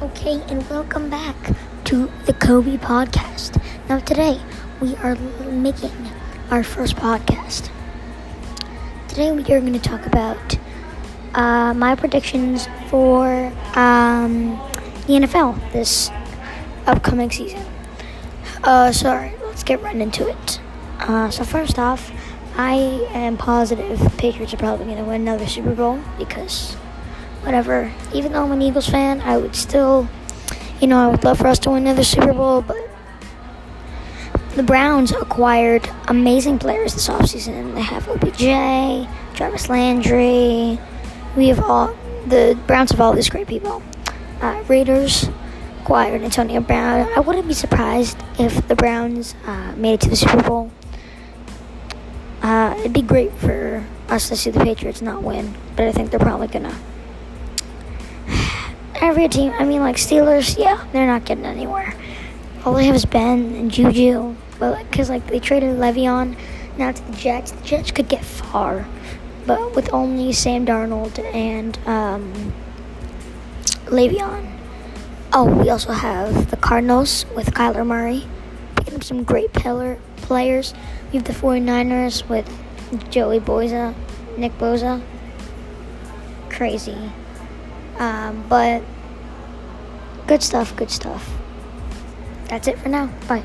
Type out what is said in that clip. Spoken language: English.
Okay, and welcome back to the Kobe podcast. Now, today we are making our first podcast. Today we are going to talk about uh, my predictions for um, the NFL this upcoming season. Uh, sorry, let's get right into it. Uh, so, first off, I am positive Patriots are probably going to win another Super Bowl because whatever. Even though I'm an Eagles fan, I would still, you know, I would love for us to win another Super Bowl, but the Browns acquired amazing players this offseason. They have OBJ, Jarvis Landry. We have all, the Browns have all these great people. Uh, Raiders acquired Antonio Brown. I wouldn't be surprised if the Browns uh, made it to the Super Bowl. Uh, it'd be great for us to see the Patriots not win, but I think they're probably gonna every team, I mean, like Steelers, yeah, they're not getting anywhere. All they have is Ben and Juju, but because like they traded Le'Veon now to the Jets, the Jets could get far, but with only Sam Darnold and um, Le'Veon. Oh, we also have the Cardinals with Kyler Murray, picking up some great pillar players. We have the 49ers with Joey Bosa, Nick Bosa. Crazy. Um, but good stuff, good stuff. That's it for now. Bye.